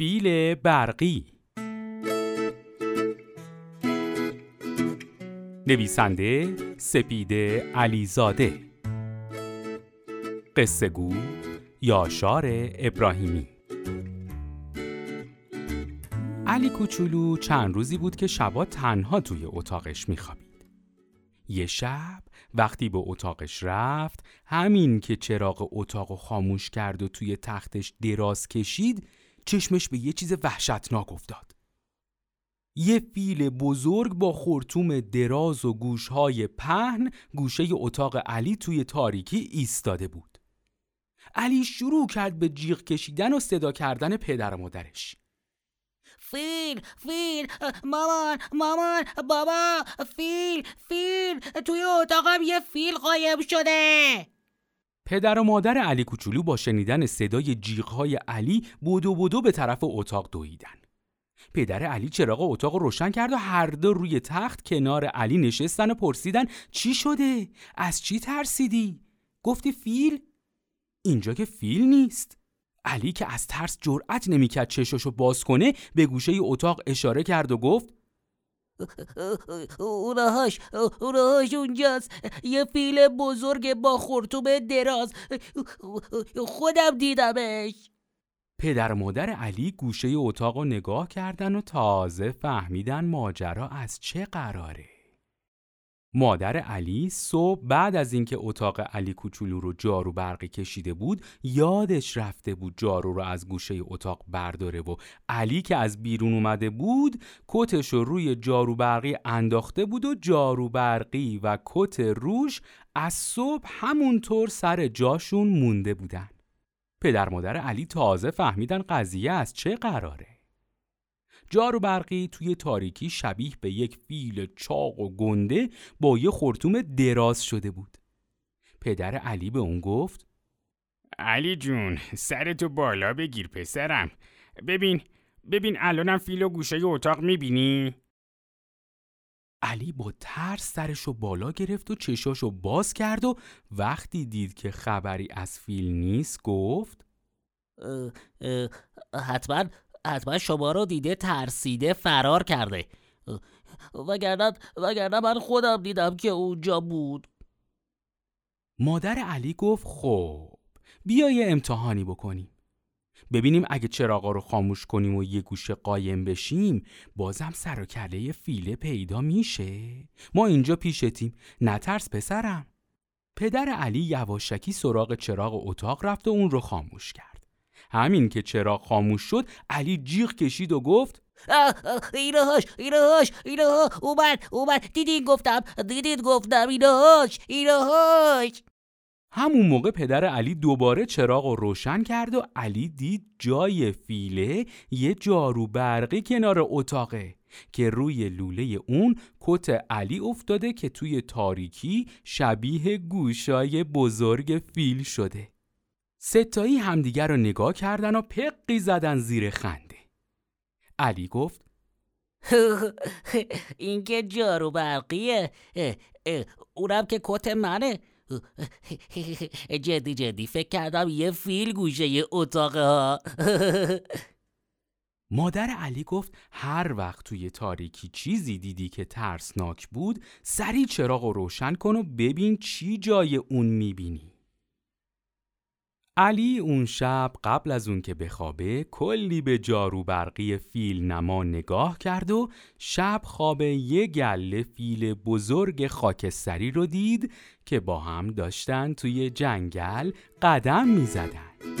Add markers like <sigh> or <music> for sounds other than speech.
فیل برقی. نویسنده سپیده علیزاده. قصه گو یاشار ابراهیمی. علی کوچولو چند روزی بود که شبا تنها توی اتاقش میخوابید. یه شب وقتی به اتاقش رفت همین که چراغ اتاق خاموش کرد و توی تختش دراز کشید چشمش به یه چیز وحشتناک افتاد. یه فیل بزرگ با خورتوم دراز و گوشهای پهن گوشه اتاق علی توی تاریکی ایستاده بود. علی شروع کرد به جیغ کشیدن و صدا کردن پدر و مادرش. فیل فیل مامان مامان بابا فیل فیل توی اتاقم یه فیل قایم شده پدر و مادر علی کوچولو با شنیدن صدای جیغهای علی بودو بودو به طرف اتاق دویدن. پدر علی چراغ اتاق روشن کرد و هر دو روی تخت کنار علی نشستن و پرسیدن چی شده؟ از چی ترسیدی؟ گفتی فیل؟ اینجا که فیل نیست. علی که از ترس جرأت نمی‌کرد چشاشو باز کنه به گوشه اتاق اشاره کرد و گفت اونهاش اونهاش اونجاست. یه فیل بزرگ با خورتوم دراز. خودم دیدمش. پدر مادر علی گوشه اتاق رو نگاه کردن و تازه فهمیدن ماجرا از چه قراره. مادر علی صبح بعد از اینکه اتاق علی کوچولو رو جارو برقی کشیده بود یادش رفته بود جارو رو از گوشه اتاق برداره و علی که از بیرون اومده بود کتش رو روی جارو برقی انداخته بود و جارو برقی و کت روش از صبح همونطور سر جاشون مونده بودن. پدر مادر علی تازه فهمیدن قضیه از چه قراره. جارو برقی توی تاریکی شبیه به یک فیل چاق و گنده با یه خورتوم دراز شده بود. پدر علی به اون گفت علی جون سرتو بالا بگیر پسرم ببین ببین الانم فیل و گوشه اتاق می‌بینی؟ علی با ترس سرشو بالا گرفت و چشاشو باز کرد و وقتی دید که خبری از فیل نیست گفت حتما حتما شما رو دیده ترسیده فرار کرده. وگرنه وگرنه من خودم دیدم که اونجا بود. مادر علی گفت خب بیا یه امتحانی بکنیم. ببینیم اگه چراغا رو خاموش کنیم و یه گوشه قایم بشیم بازم سر و کله فیله پیدا میشه. ما اینجا پیشتیم. نترس پسرم. پدر علی یواشکی سراغ چراغ اتاق رفت و اون رو خاموش کرد. همین که چراغ خاموش شد علی جیغ کشید و گفت اینهاش اینهاش اینها اومد اومد. دیدین گفتم دیدید گفتم اینهاش اینهاش همون موقع پدر علی دوباره چراغ رو روشن کرد و علی دید جای فیله یه جارو برقی کنار اتاقه که روی لوله اون کت علی افتاده که توی تاریکی شبیه گوشای بزرگ فیل شده. ستایی همدیگر رو نگاه کردن و پقی زدن زیر خنده. علی گفت <laughs> این که جارو برقیه. اونم که کت منه. <laughs> جدی جدی فکر کردم یه فیل گوشه یه اتاقه ها. <laughs> مادر علی گفت هر وقت توی تاریکی چیزی دیدی که ترسناک بود سری چراغ رو روشن کن و ببین چی جای اون می‌بینی. علی اون شب قبل از اون که بخوابه کلی به جارو برقی فیل نما نگاه کرد و شب خواب یه گله فیل بزرگ خاکستری رو دید که با هم داشتن توی جنگل قدم می زدن.